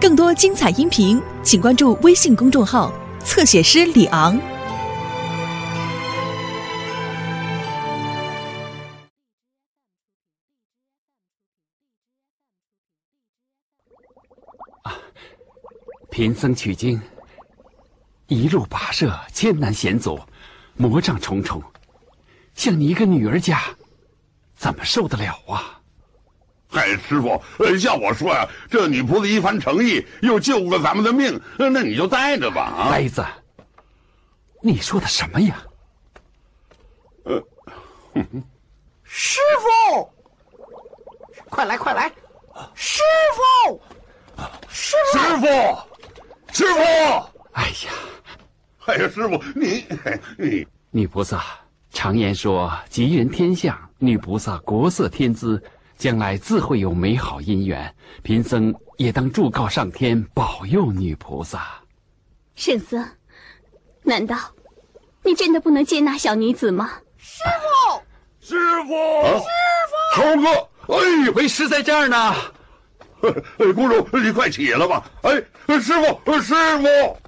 更多精彩音频，请关注微信公众号“侧写师李昂”。啊贫僧取经，一路跋涉，艰难险阻，魔障重重，像你一个女儿家，怎么受得了啊？嗨，师傅，呃，像我说呀，这女菩萨一番诚意，又救了咱们的命，呃那你就带着吧啊！呆子，你说的什么呀？呃师傅，快来快来！师傅，师傅，师傅，师傅，哎呀，哎呀，师傅，你你女菩萨常言说吉人天相，女菩萨国色天姿，将来自会有美好姻缘。贫僧也当祝告上天，保佑女菩萨。圣僧，难道你真的不能接纳小女子吗？师傅，师傅，师傅，猴哥，哎，为师在这儿呢。哎，公主，你快起来吧！哎，师傅，师傅，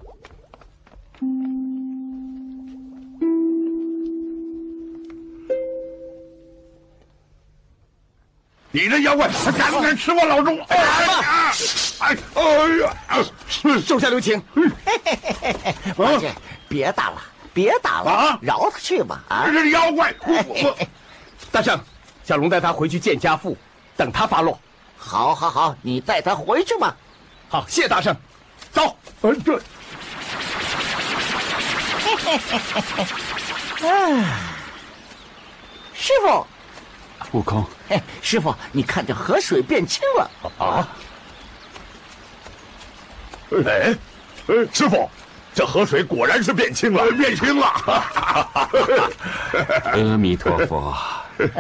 你这妖怪，敢不敢吃我老猪？哎呀，哎，哎呀，手下留情。八戒，别打了，别打了，啊饶他去吧！啊这，是妖怪！我我大圣，小龙带他回去见家父，等他发落。好，好，好，你带他回去吧。好，谢大圣。走。哎这师傅，悟空，嘿，师傅，你看这河水变清了。啊！哎，哎，师傅，这河水果然是变清了，变清了。阿弥陀佛，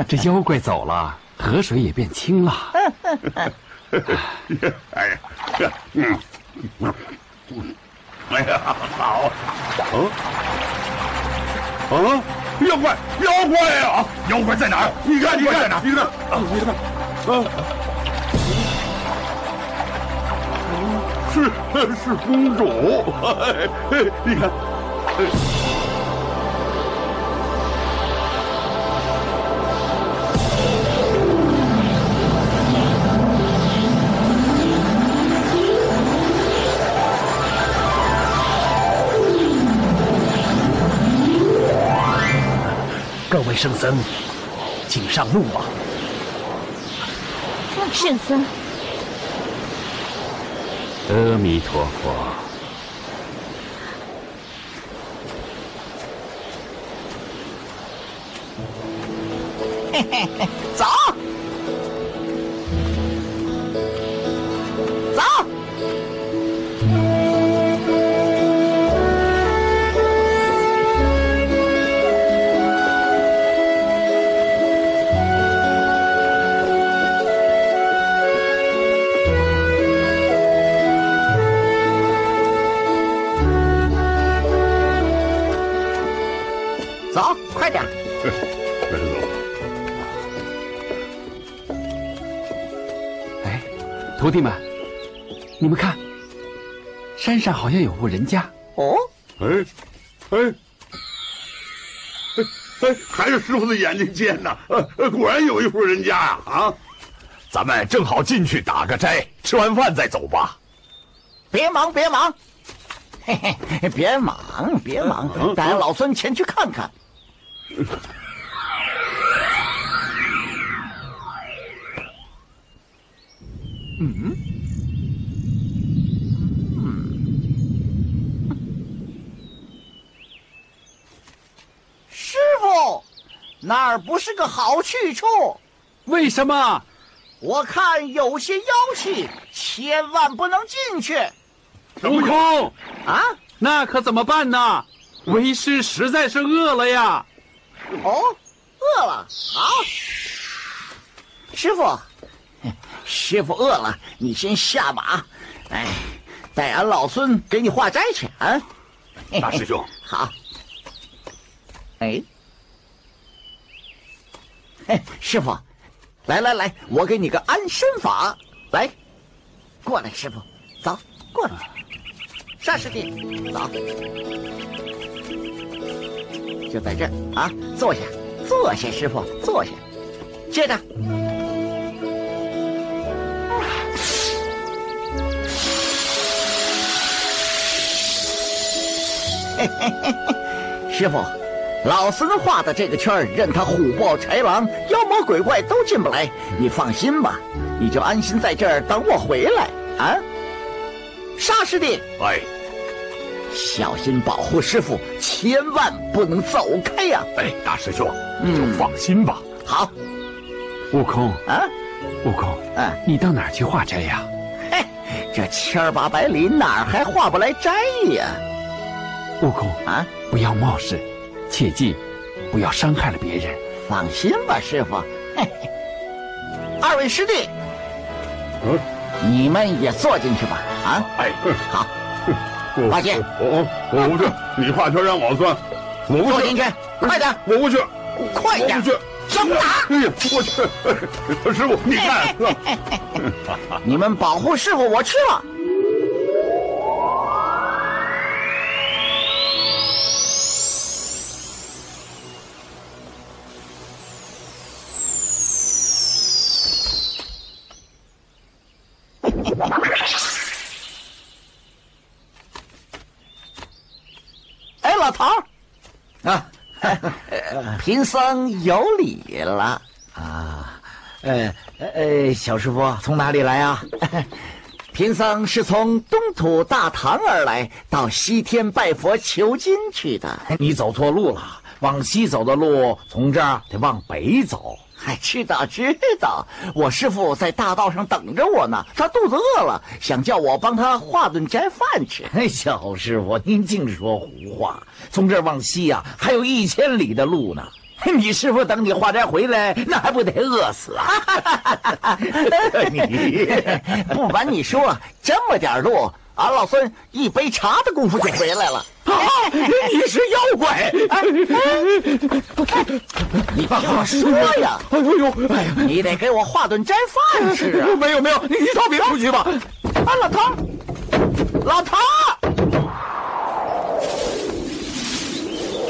这妖怪走了，河水也变清了。哎呀，嗯，哎呀，好，嗯，啊，妖怪，妖怪啊、妖怪在哪儿？你看，你看，你看，啊，你看，啊，是是公主，你看。圣僧，请上路吧。圣僧，阿弥陀佛。走，走。徒弟们，你们看，山上好像有户人家。哦，哎，哎，哎，还是师傅的眼睛尖呐！呃，呃果然有一户人家呀！啊，咱们正好进去打个斋，吃完饭再走吧。别忙，别忙，嘿嘿，别忙，别忙，带俺老孙前去看看。师傅，那儿不是个好去处。为什么？我看有些妖气，千万不能进去悟空，啊！那可怎么办呢？为师实在是饿了呀！哦，饿了，好。师傅，师傅饿了，你先下马，哎，带俺老孙给你化斋去啊。大师兄，好。哎，嘿，师傅，来来来，我给你个安身法，来，过来，师傅，走过来。沙师弟，走，就在这儿啊，坐下，坐下，师傅，坐下。接着，师傅，老孙画的这个圈，任他虎豹豺狼、妖魔鬼怪都进不来。你放心吧，你就安心在这儿等我回来啊。沙师弟，哎，小心保护师傅，千万不能走开呀！哎，大师兄，你就放心吧。好，悟空，啊，悟空，嗯，你到哪儿去化斋呀？嘿，这千儿八百里哪儿还化不来斋呀？悟空，啊，不要冒失，切记不要伤害了别人。放心吧，师傅。嘿嘿，二位师弟，嗯，你们也坐进去吧。啊，哎，好，我八戒我我不去，你画圈让我钻，我不去坐进，去，快点，我不去，快点我不去，上打！哎呀，我去，师傅，你看，你们保护师傅，我去了。贫僧有礼了啊。呃呃，小师傅从哪里来啊？贫僧是从东土大唐而来，到西天拜佛求经去的。你走错路了，往西走的路从这儿得往北走。哎，知道知道，我师傅在大道上等着我呢，他肚子饿了，想叫我帮他化顿斋饭吃。哎，小师傅，您净说胡话！从这儿往西呀、还有一千里的路呢。你师傅等你化斋回来，那还不得饿死啊？你 不瞒你说，这么点路，俺老孙一杯茶的功夫就回来了。啊，你是妖怪！你听我说呀，哎呦呦，哎呀，你得给我化顿斋饭吃啊！没有没有，你到别处去吧。啊，老头，老头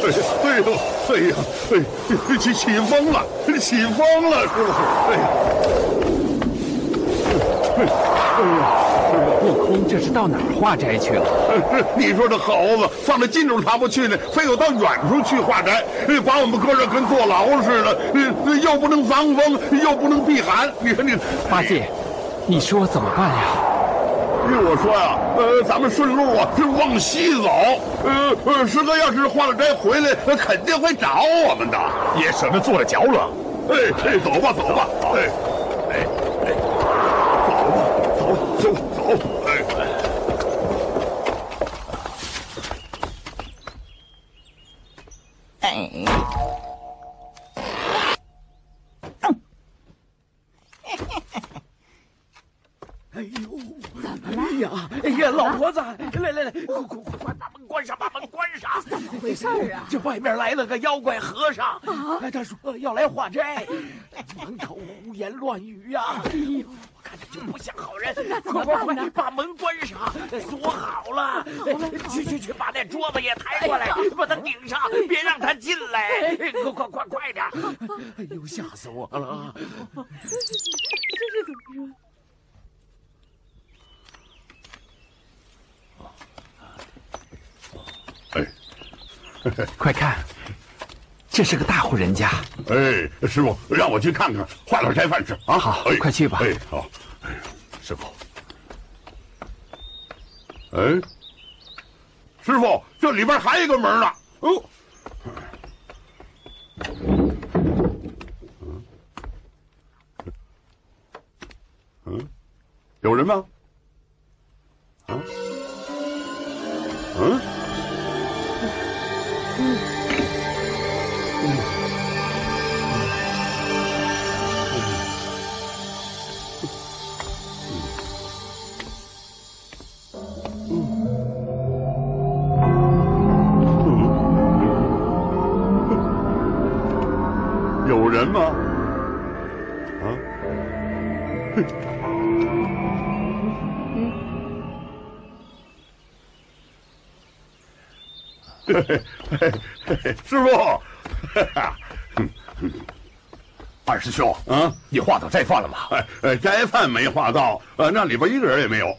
哎呀，哎呦，哎呀，哎，起起风了，起风了，师傅，哎呀，哎呀。悟空这是到哪儿化斋去了？你说这猴子放在近处他不去呢，非要到远处去化斋，把我们搁这跟坐牢似的，又不能防风，又不能避寒。你说你八戒，你说怎么办呀？依我说呀，呃，咱们顺路啊，是往西走。呃呃，师哥要是化了斋回来，他肯定会找我们的。也省得坐着嚼了。哎哎，走吧走吧，哎哎哎，走吧走走走，哎。哎，这外面来了个妖怪和尚啊！他说要来化斋，满口胡言乱语呀！哎呦，我看他就不像好人。快快快，把门关上，锁好了。去去去，把那桌子也抬过来，把它顶上，别让他进来。快快快快点！哎呦，吓死我了！快看，这是个大户人家。哎，师傅，让我去看看，换点斋饭吃啊！好哎快去吧哎，好。哎，师傅。哎，师傅，这里边还有一个门呢。哦。嗯，有人吗？啊？嗯？有斋饭了吗？哎哎，斋饭没画到，呃，那里边一个人也没有。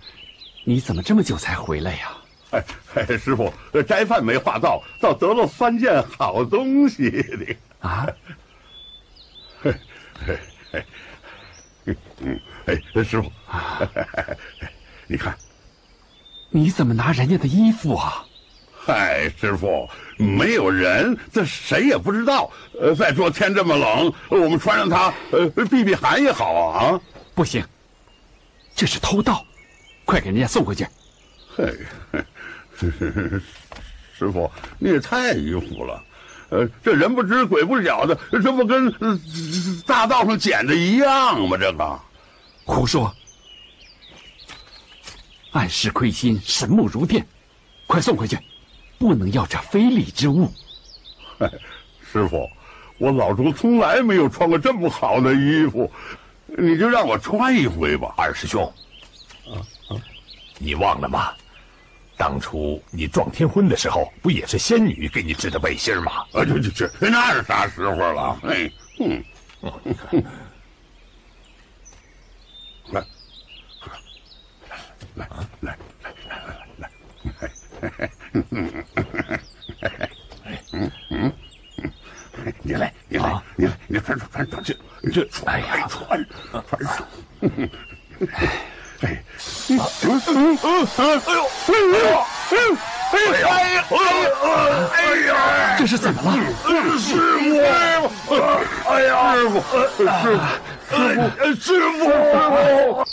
你怎么这么久才回来呀？哎哎，师傅，呃斋饭没画到，倒得了三件好东西的。啊，嘿，嘿，嘿，嗯，哎，师傅，你看，你怎么拿人家的衣服啊？嗨，师傅，没有人，这谁也不知道。呃，再说天这么冷，我们穿上它，呃，避避寒也好啊。不行，这是偷盗，快给人家送回去。嘿，师傅，你也太迂腐了。呃，这人不知鬼不晓的，这不跟、呃大道上捡的一样吗？这个，胡说！暗室亏心，神目如电，快送回去，不能要这非礼之物。师傅，我老朱从来没有穿过这么好的衣服，你就让我穿一回吧。二师兄，你忘了吗？当初你撞天婚的时候，不也是仙女给你织的背心吗？啊，这这这，那是啥时候了？哎，嗯，来，来来来来来，嗯嗯，你来，你来，你来，你穿穿穿这这，哎呀，穿穿上。哎，嗯嗯嗯嗯，哎呦，哎呦，哎呀，哎呀，哎呀，这是怎么了？师傅，哎呀，师傅，师傅，师傅，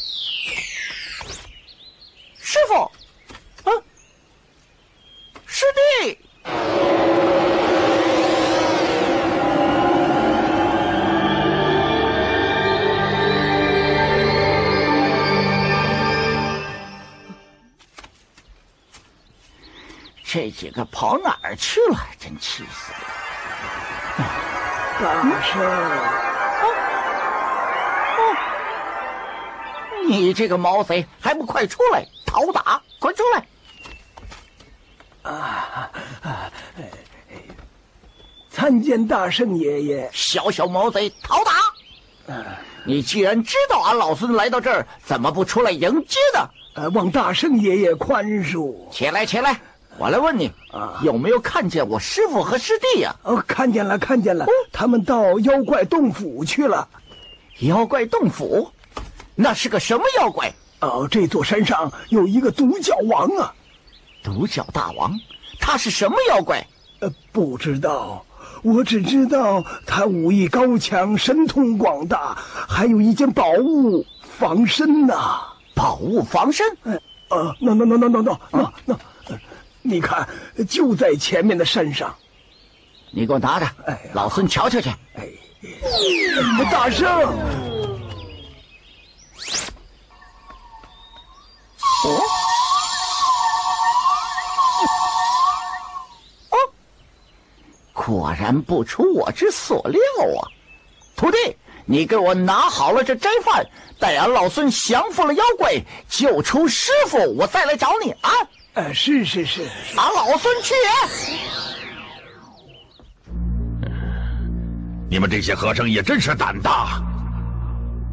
师傅，师弟，这几个跑哪儿去了？真气死了！大圣，你这个毛贼，还不快出来讨打！快出来！参见大圣爷爷。小小毛贼，讨打！你既然知道俺老孙来到这儿，怎么不出来迎接呢？呃，望大圣爷爷宽恕。起来，起来！我来问你，有没有看见我师傅和师弟呀、哦，看见了，看见了，他们到妖怪洞府去了。妖怪洞府，那是个什么妖怪？哦，这座山上有一个独角王啊。独角大王，他是什么妖怪？呃不知道。我只知道他武艺高强神通广大还有一件宝物防身呢宝物防身？呃 no no no no no no no 你看就在前面的山上。你给我拿着哎老孙瞧瞧去。哎大圣哦？果然不出我之所料啊！徒弟，你给我拿好了这斋饭，待俺老孙降服了妖怪，救出师傅，我再来找你啊！呃，是是是，俺老孙去也。你们这些和尚也真是胆大，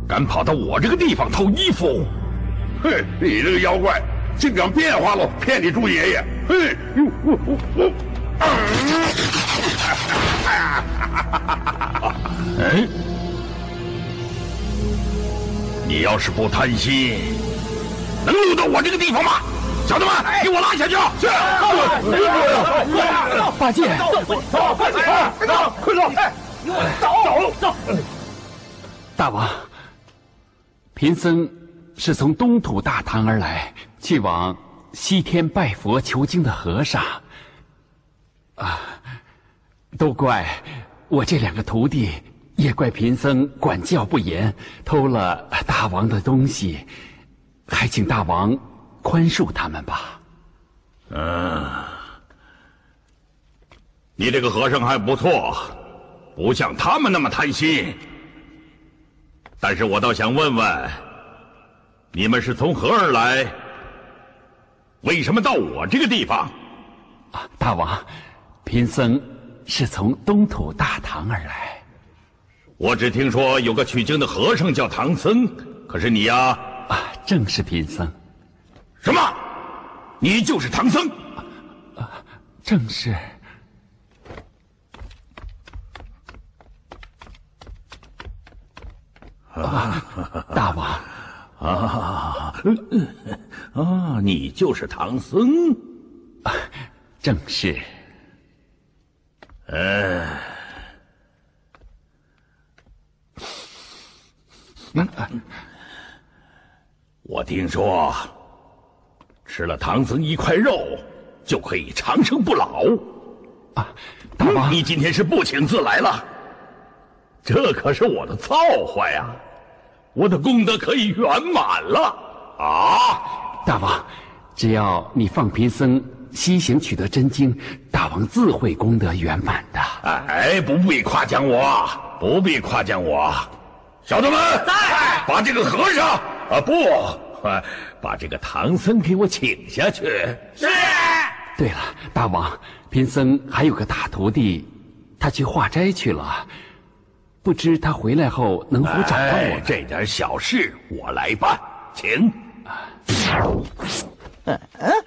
敢跑到我这个地方偷衣服！哼，你这个妖怪，竟敢变化了，骗你猪爷爷！嘿，呦我我我，嗯，你要是不贪心，能溜到我这个地方吗？小子们，给我拉下去！是。八戒，快走，快走！走走！大王，贫僧是从东土大唐而来，去往西天拜佛求经的和尚。啊，都怪我这两个徒弟，也怪贫僧管教不严，偷了大王的东西，还请大王宽恕他们吧。嗯，你这个和尚还不错，不像他们那么贪心。但是我倒想问问，你们是从何而来？为什么到我这个地方？啊，大王，贫僧是从东土大唐而来。我只听说有个取经的和尚叫唐僧，可是你呀，啊，正是贫僧。什么？你就是唐僧？啊，正是。啊，大王。啊，啊，你就是唐僧？正是。呃，嗯，我听说吃了唐僧一块肉就可以长生不老。啊，大王，你今天是不请自来了？这可是我的造化呀！我的功德可以圆满了啊！大王，只要你放贫僧。西行取得真经，大王自会功德圆满的。哎，不必夸奖我，不必夸奖我。小的们，在把这个和尚啊不，把这个唐僧给我请下去。是。对了，大王，贫僧还有个大徒弟，他去化斋去了，不知他回来后能否找到我？这点小事我来办，请。嗯嗯。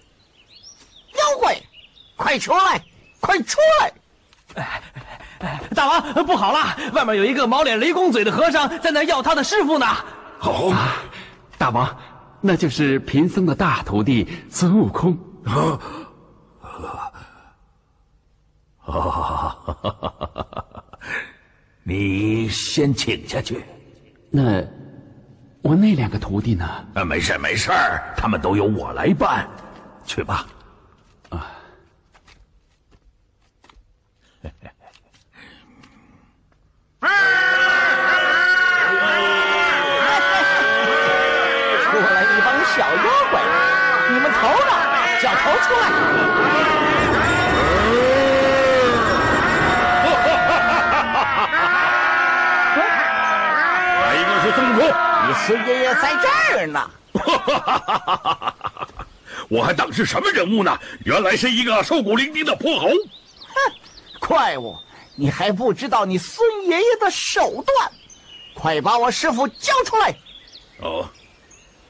快出来！快出来！哎，大王，不好了！外面有一个毛脸雷公嘴的和尚在那要他的师傅呢。好，大王，那就是贫僧的大徒弟孙悟空。啊啊！你先请下去。那我那两个徒弟呢？啊，没事没事他们都由我来办。去吧。出来一帮小妖怪，你们头呢？叫头出来！来一个是孙悟空？你孙爷爷在这儿呢！我还当是什么人物呢？原来是一个瘦骨伶仃的泼猴。哼，怪物，你还不知道你孙爷爷的手段？快把我师傅交出来！哦，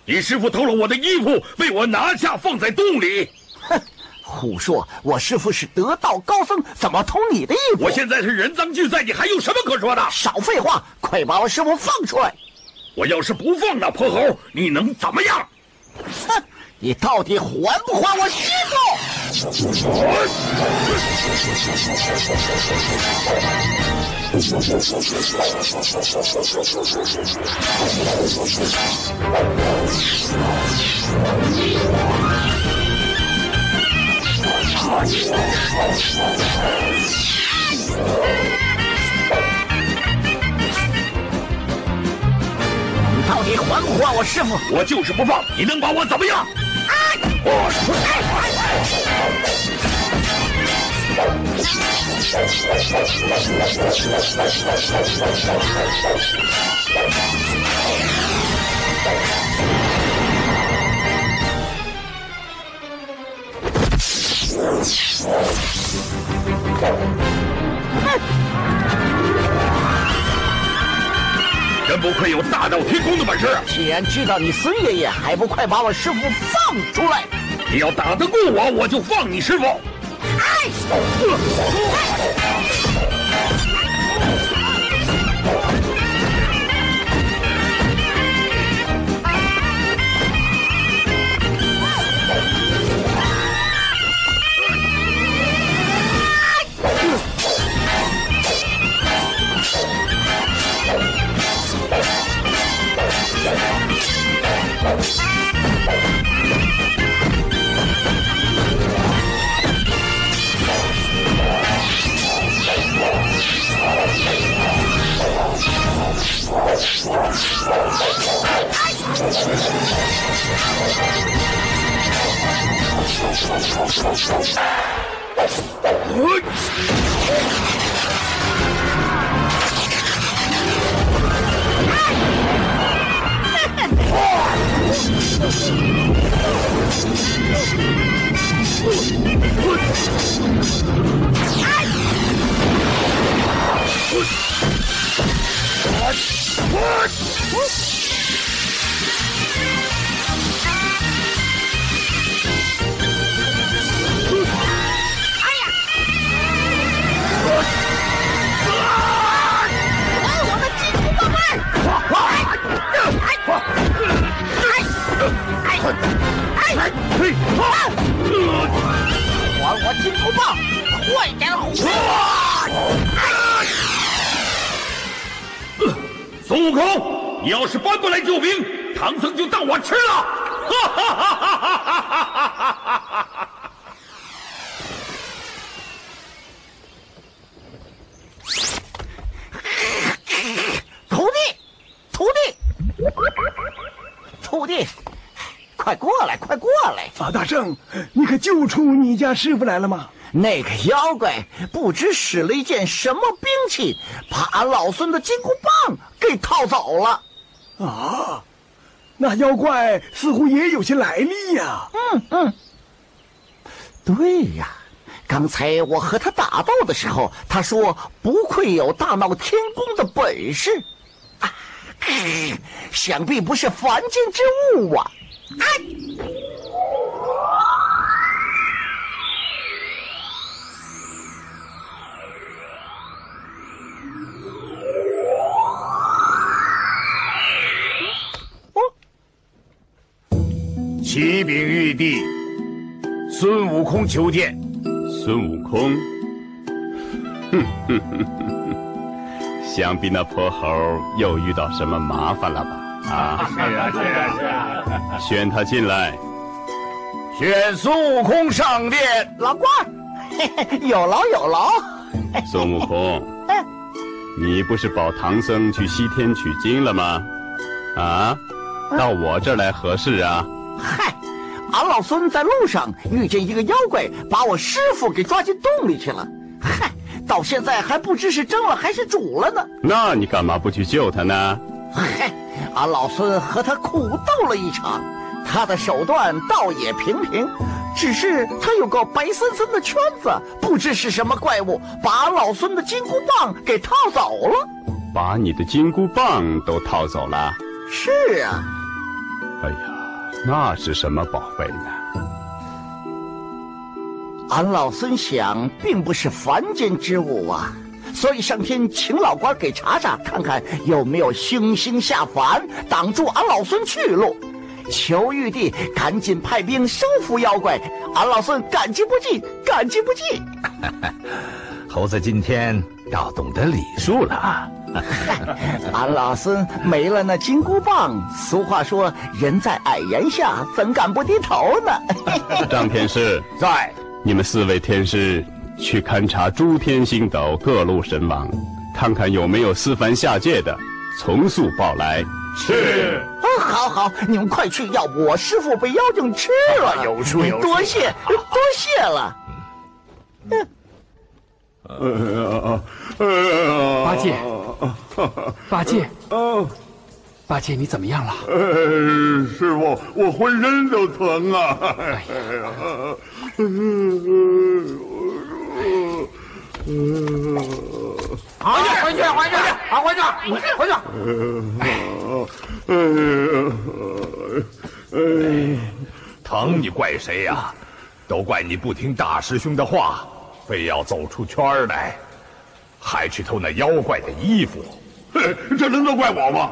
你师傅偷了我的衣服，被我拿下放在洞里。哼，胡说！我师傅是得道高僧，怎么偷你的衣服？我现在是人赃俱在，你还有什么可说的？少废话！快把我师傅放出来！我要是不放那泼猴，你能怎么样？哼！你到底还不还我师傅？你到底还不还我师傅？我就是不放，你能把我怎么样？Huh! 真不愧有大闹天宫的本事！既然知道你孙爷爷，还不快把我师傅放出来！你要打得过我，我就放你师傅。哎！哎哎嘿！还我金箍棒！快点还！孙悟空，你要是搬不来救兵，唐僧就当我吃了！哈哈哈哈哈哈哈哈！徒弟，徒弟，徒弟，快过来，快过来！法大圣，你可救出你家师傅来了吗？那个妖怪不知使了一件什么兵器，把俺老孙的金箍棒给套走了。啊，那妖怪似乎也有些来历呀。嗯嗯，对呀，刚才我和他打斗的时候，他说不愧有大闹天宫的本事，啊，想必不是凡间之物啊！哎。启禀玉帝，孙悟空求见。孙悟空，哼哼哼哼，想必那泼猴又遇到什么麻烦了吧？啊，是啊，是啊，是啊。宣他进来。宣孙悟空上殿。老官，有劳有劳。孙悟空，你不是保唐僧去西天取经了吗？啊，到我这儿来何事啊？嗨，俺老孙在路上遇见一个妖怪，把我师傅给抓进洞里去了。嗨，到现在还不知是蒸了还是煮了呢。那你干嘛不去救他呢？嗨，俺老孙和他苦斗了一场，他的手段倒也平平，只是他有个白森森的圈子，不知是什么怪物，把俺老孙的金箍棒给套走了。把你的金箍棒都套走了？是啊。哎呀。那是什么宝贝呢？俺老孙想，并不是凡间之物啊，所以上天请老官给查查，看看有没有星星下凡，挡住俺老孙去路。求玉帝赶紧派兵收服妖怪，俺老孙感激不尽，感激不尽。猴子今天倒懂得礼数了。俺老孙没了那金箍棒，俗话说人在矮檐下，怎敢不低头呢？张天师在，你们四位天师去勘察诸天星斗各路神王，看看有没有私凡下界的，从速报来。是。啊，好好，你们快去，要不我师傅被妖精吃了。有数有数。多谢，多谢了。嗯。八戒，八戒，八戒，你怎么样了？师傅，我浑身都疼啊！回去，回去，回去，好，回去，回去。哎，疼你怪谁呀？都怪你不听大师兄的话。非要走出圈来，还去偷那妖怪的衣服，这能都怪我吗？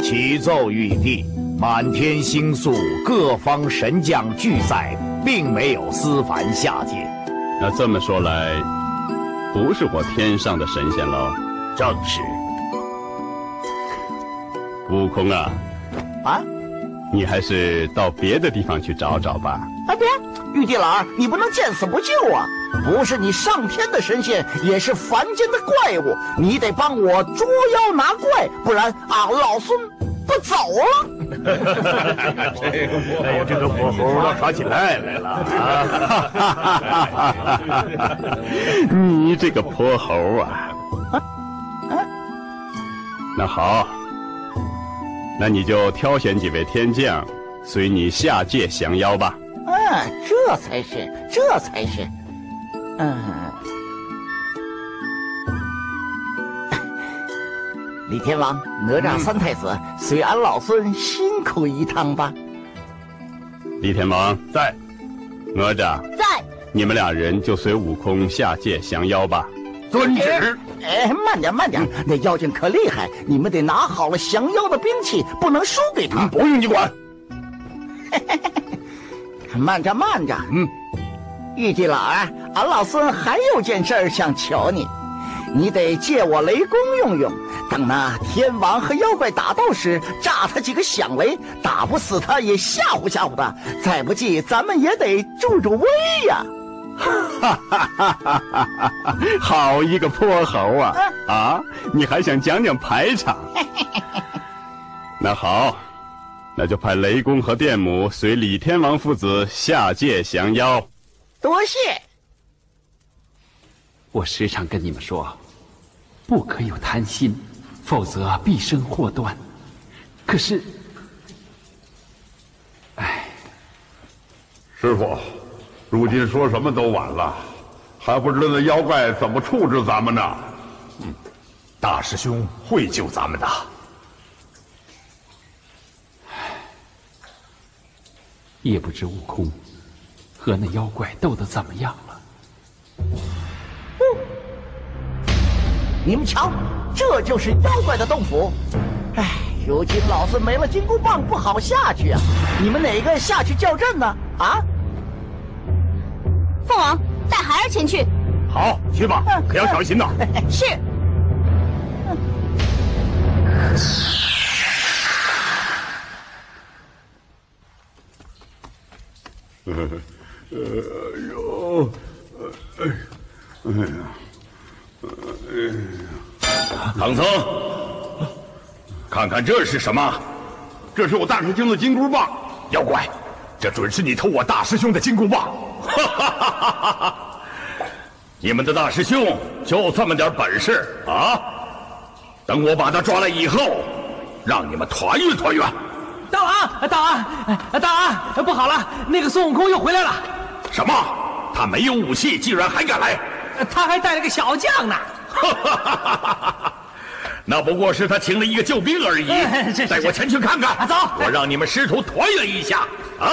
启奏玉帝，满天星宿，各方神将俱在，并没有私凡下界。那这么说来，不是我天上的神仙喽？正是。悟空啊，啊，你还是到别的地方去找找吧。哎，别！玉帝老儿，你不能见死不救啊！不是你上天的神仙，也是凡间的怪物，你得帮我捉妖拿怪，不然俺老孙不走了。哎呀，这个火猴耍起赖来了啊！你这个泼猴啊！那好，那你就挑选几位天将，随你下界降妖吧。啊，这才是，这才是，嗯，李天王、哪吒三太子，随俺老孙辛苦一趟吧。李天王在，哪吒在，你们俩人就随悟空下界降妖吧。遵旨。哎，慢点慢点，那妖精可厉害，你们得拿好了降妖的兵器，不能输给他。不用你管。慢着慢着，嗯，玉帝老儿，俺老孙还有件事想求你，你得借我雷公用用。等那天王和妖怪打斗时，炸他几个响雷，打不死他也吓唬吓唬他。再不济，咱们也得助助威呀！哈哈哈哈哈！好一个泼猴啊！啊，你还想讲讲排场？那好，那就派雷公和电母随李天王父子下界降妖。多谢。我时常跟你们说，不可有贪心。否则必生祸端。可是，哎，师傅，如今说什么都晚了，还不知道那妖怪怎么处置咱们呢。嗯，大师兄会救咱们的。也不知悟空和那妖怪斗得怎么样了。你们瞧。这就是妖怪的洞府，哎，如今老子没了金箍棒，不好下去啊！你们哪个下去叫阵呢？啊？凤王带孩儿前去。好，去吧，可要小心呐。是。哎呦，哎，哎呀。唐僧，看看这是什么？这是我大师兄的金箍棒。妖怪，这准是你偷我大师兄的金箍棒！哈哈哈哈哈你们的大师兄就这么点本事啊？等我把他抓来以后，让你们团圆团圆。大王，大王，大王，不好了，那个孙悟空又回来了。什么？他没有武器，竟然还敢来？他还带了个小将呢。那不过是他请了一个救兵而已。带我前去看看。走，我让你们师徒团圆一下啊！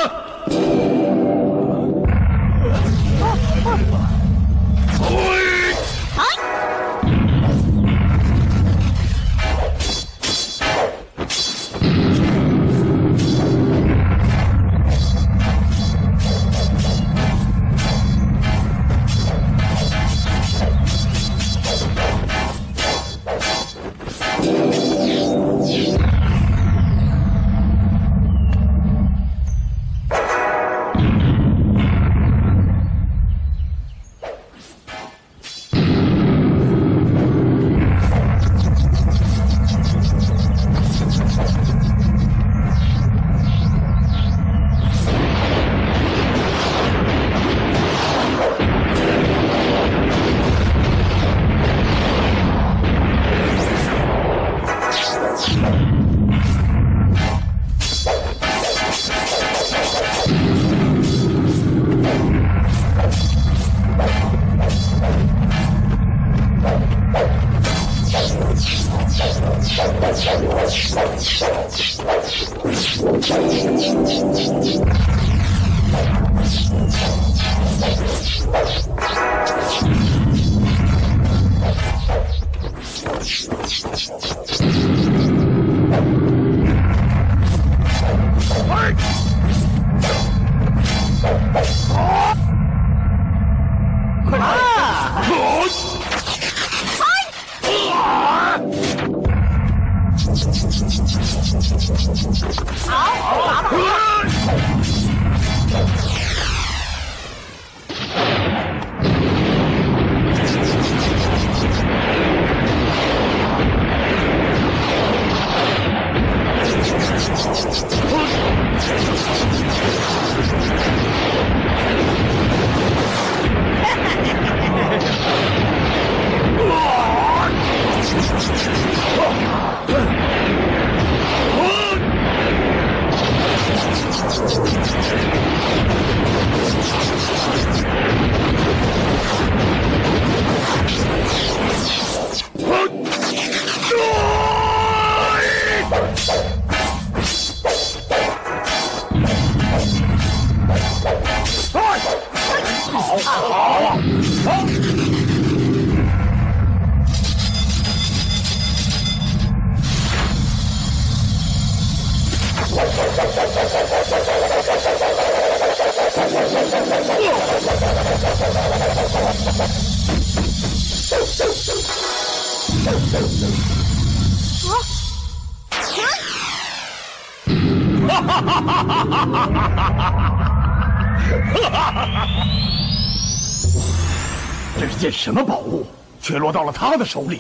他的手里？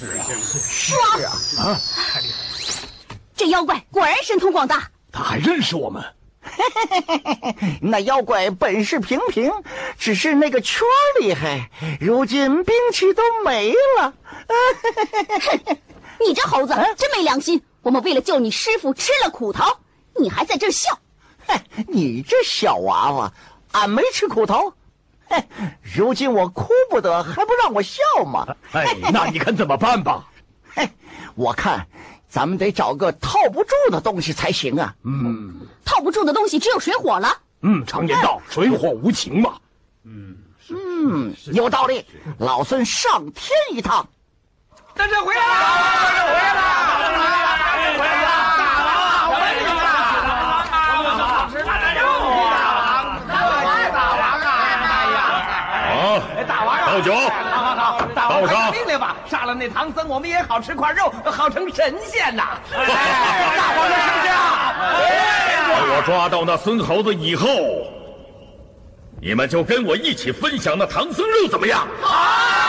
是啊，是啊，啊！这妖怪果然神通广大，他还认识我们。那妖怪本事平平，只是那个圈厉害。如今兵器都没了。你这猴子真没良心！我们为了救你师傅吃了苦头，你还在这笑？嘿，你这小娃娃，俺没吃苦头。嘿，如今我哭不得，还不让我笑吗？哎，那你看怎么办吧？嘿，我看咱们得找个套不住的东西才行啊。嗯，套不住的东西只有水火了。嗯，常言道，水火无情嘛。嗯嗯，有道理。老孙上天一趟。大圣回来了！大圣回来了！大圣回来了！大圣回来了！大王回来了！大王好吃大肉啊！大王大王啊！哎呀！啊！大王啊！酒！好好好！大王上命令吧！杀了那唐僧，我们也好吃块肉，好成神仙呐！大王的圣驾！等我抓到那孙猴子以后，你们就跟我一起分享那唐僧肉，怎么样？好！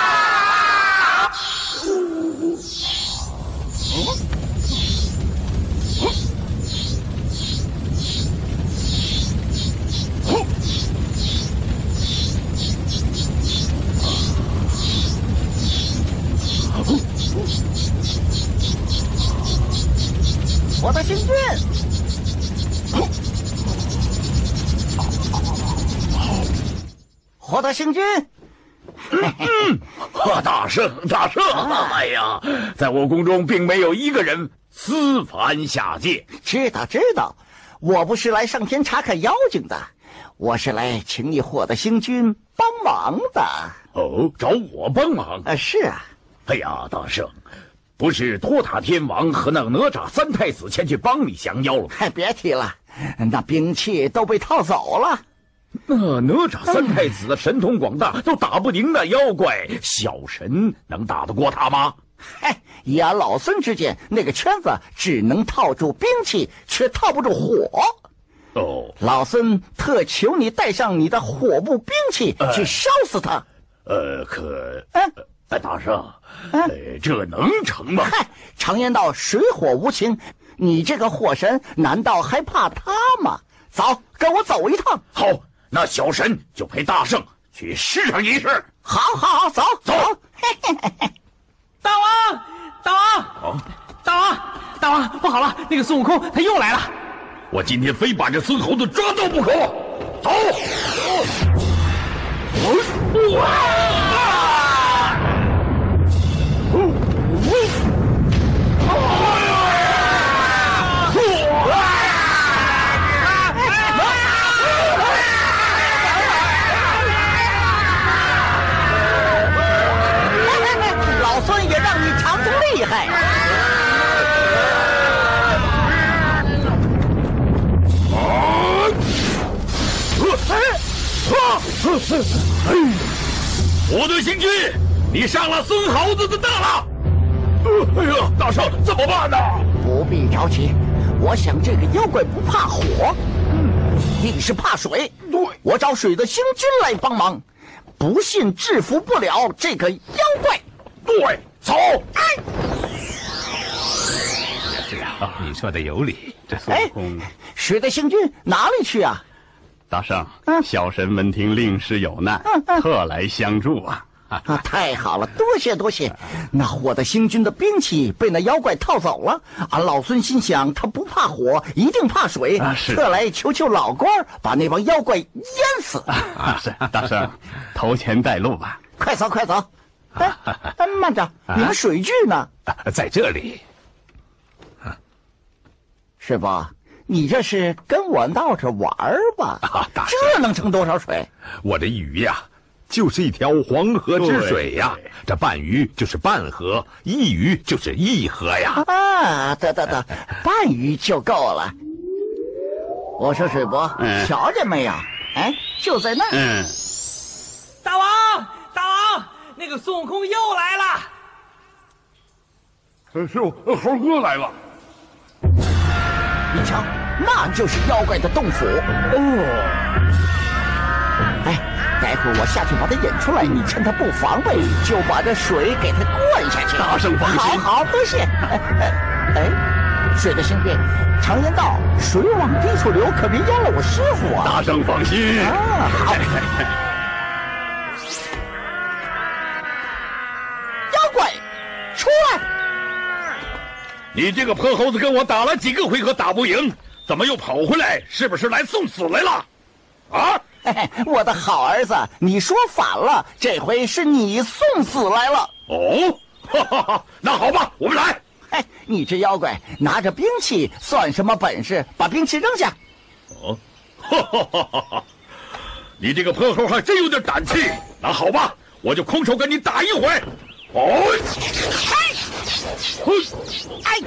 我的星君，获得星君。嗯，大圣，大圣！哎呀，在我宫中并没有一个人私凡下界。知道，知道，我不是来上天查看妖精的，我是来请你获得星君帮忙的。哦，找我帮忙？啊，是啊。哎呀，大圣，不是托塔天王和那哪吒三太子前去帮你降妖了？嗨，别提了，那兵器都被套走了。那哪吒三太子的神通广大，都打不赢那妖怪，小神能打得过他吗？嗨，以俺老孙之见，那个圈子只能套住兵器，却套不住火。哦，老孙特求你带上你的火部兵器去烧死他。呃，可，呃，大圣，哎，这能成吗？嗨，常言道，水火无情，你这个火神难道还怕他吗？走，跟我走一趟。好。那小神就陪大圣去试上一试。好，好，好，走，走。大王，大王，大王，大王，不好了，那个孙悟空他又来了。我今天非把这孙猴子抓到不可。走。厉 我的星君，你上了孙猴子的当了！哎呀，大圣怎么办呢？不必着急，我想这个妖怪不怕火，嗯，一是怕水。对，我找水的星君来帮忙，不信制服不了这个妖怪。对。走！是啊，你说的有理。这孙悟空，水的星君哪里去啊？大圣，小神闻听令师有难，特来相助啊！啊，太好了，多谢多谢。那火的星君的兵器被那妖怪套走了，俺老孙心想他不怕火，一定怕水，特来求求老官把那帮妖怪淹死。啊，是大圣，头前带路吧。快走快走！哎，慢着，你们水具呢？在这里。师傅，你这是跟我闹着玩吧？啊，这能盛多少水？我这一鱼呀，就是一条黄河之水呀。这半鱼就是半河，一鱼就是一河呀。啊，得得得，半鱼就够了。我说水伯，嗯瞧见没有？哎，就在那儿。嗯，大王，大王，那个孙悟空又来了。呃师傅，呃猴哥来了。你瞧，那就是妖怪的洞府。哦。哎，待会儿我下去把他引出来，你趁他不防备，就把这水给他灌下去。大圣放心好好，多谢。哎哎哎，水的兄弟，常言道，水往低处流，可别淹了我师傅啊。大圣放心。啊，好。妖怪，出来！你这个泼猴子跟我打了几个回合打不赢，怎么又跑回来？是不是来送死来了？啊！嘿嘿，我的好儿子，你说反了，这回是你送死来了。哦，哈哈哈，那好吧，我们来。嘿，你这妖怪拿着兵器算什么本事？把兵器扔下！哦，哈哈哈哈哈！你这个泼猴还真有点胆气。那好吧，我就空手跟你打一回。哦，哎，嘿，哎，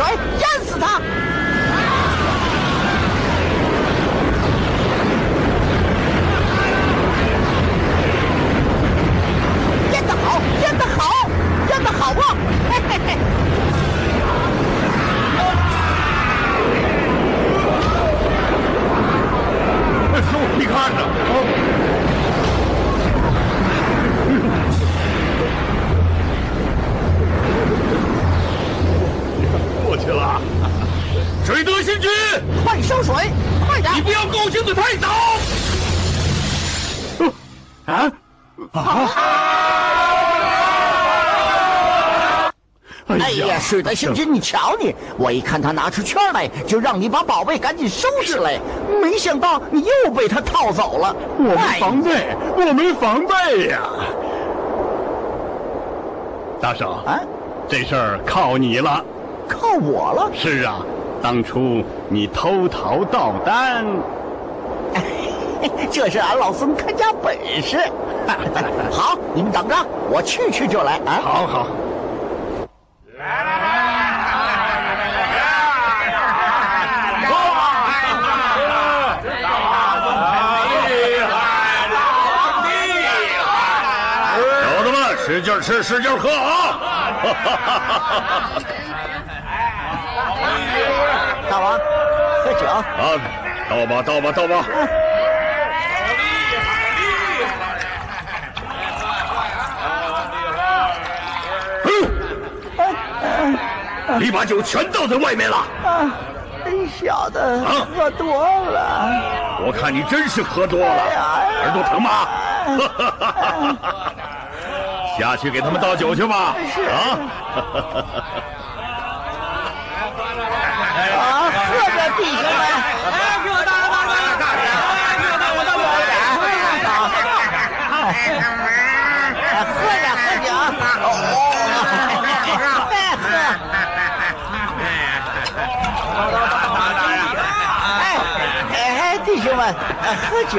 水，淹死他！水德星君，你瞧你！我一看他拿出圈来，就让你把宝贝赶紧收拾来。没想到你又被他套走了。我没哎防备，我没防备呀！大圣，啊，这事儿靠你了。靠我了。是啊，当初你偷桃盗丹，这是俺老孙看家本事。好，你们等着，我去去就来啊！好好。小子们，使劲吃，使劲喝啊！大王，喝酒。啊，倒吧，倒吧，倒吧。嗯，你把酒全倒在外面了。啊，小子啊喝多了。我看你真是喝多了，耳朵疼吗？下去给他们倒酒去吧。啊！啊，喝着，弟兄们。哎，给我倒了，倒了，倒了，哎，给我倒，我倒了。喝着喝酒，哦，哎喝，哎哎，弟兄们，喝酒，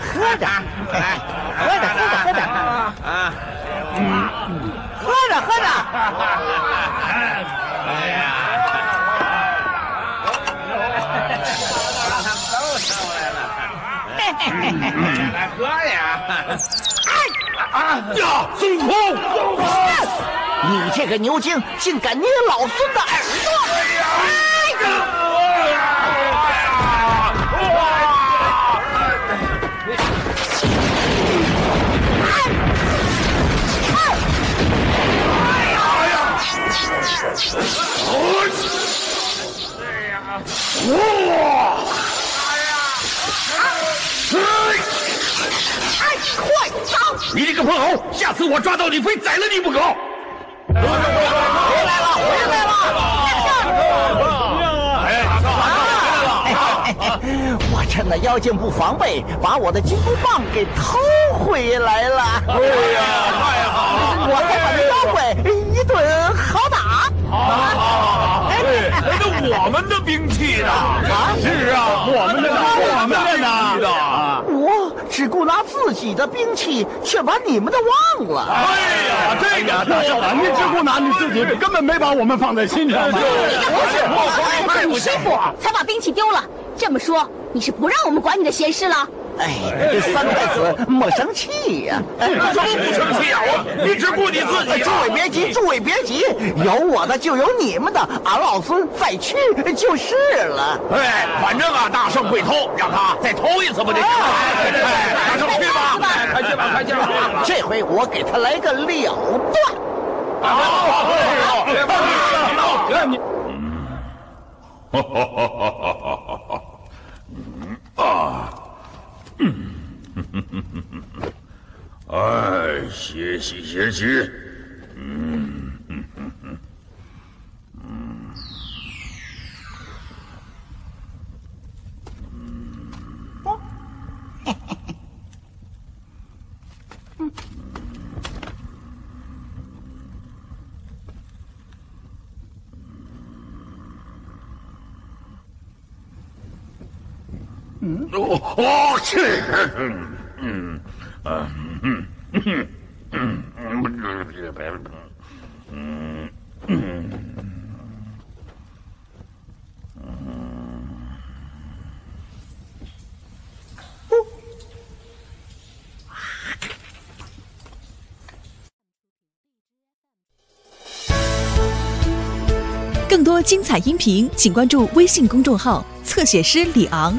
喝着，哎，喝着，喝着，喝着，啊，喝着，喝着。哎呀！来，喝呀！啊呀！孙悟空，孙悟空，你这个牛精，竟敢捏老孙的耳朵！哎呀！哇！哎，快走！你这个泼猴，下次我抓到你，非宰了你不可！回来了，回来了！我趁那妖精不防备，把我的金箍棒给偷回来了。哎呀，太好了！我还把那妖怪一顿好打。好，哎，那我们的兵器呢？啊，是啊，我们的呢，我们的呢。我只顾拿自己的兵器，却把你们的忘了。哎呀，这个大少，你只顾拿你自己，根本没把我们放在心上。不是，是你师傅才把兵器丢了。这么说，你是不让我们管你的闲事了？哎，三太子莫生气呀！装不生气啊！我你只顾你自己。诸位别急，诸位别急，有我的就有你们的，俺老孙再去就是了。哎，反正啊，大圣会偷，让他再偷一次不就行了？哎，大圣去吧，快去吧，快去吧！这回我给他来个了断。好，好，好，别放屁！你，哈哈哈哈哈哈！啊！嗯，哎，歇息歇息。嗯。嗯。嗯。嗯。嗯，嗯，哦哦，是，嗯嗯嗯嗯嗯嗯嗯嗯更多精彩音频，请关注微信公众号“侧写师李昂”。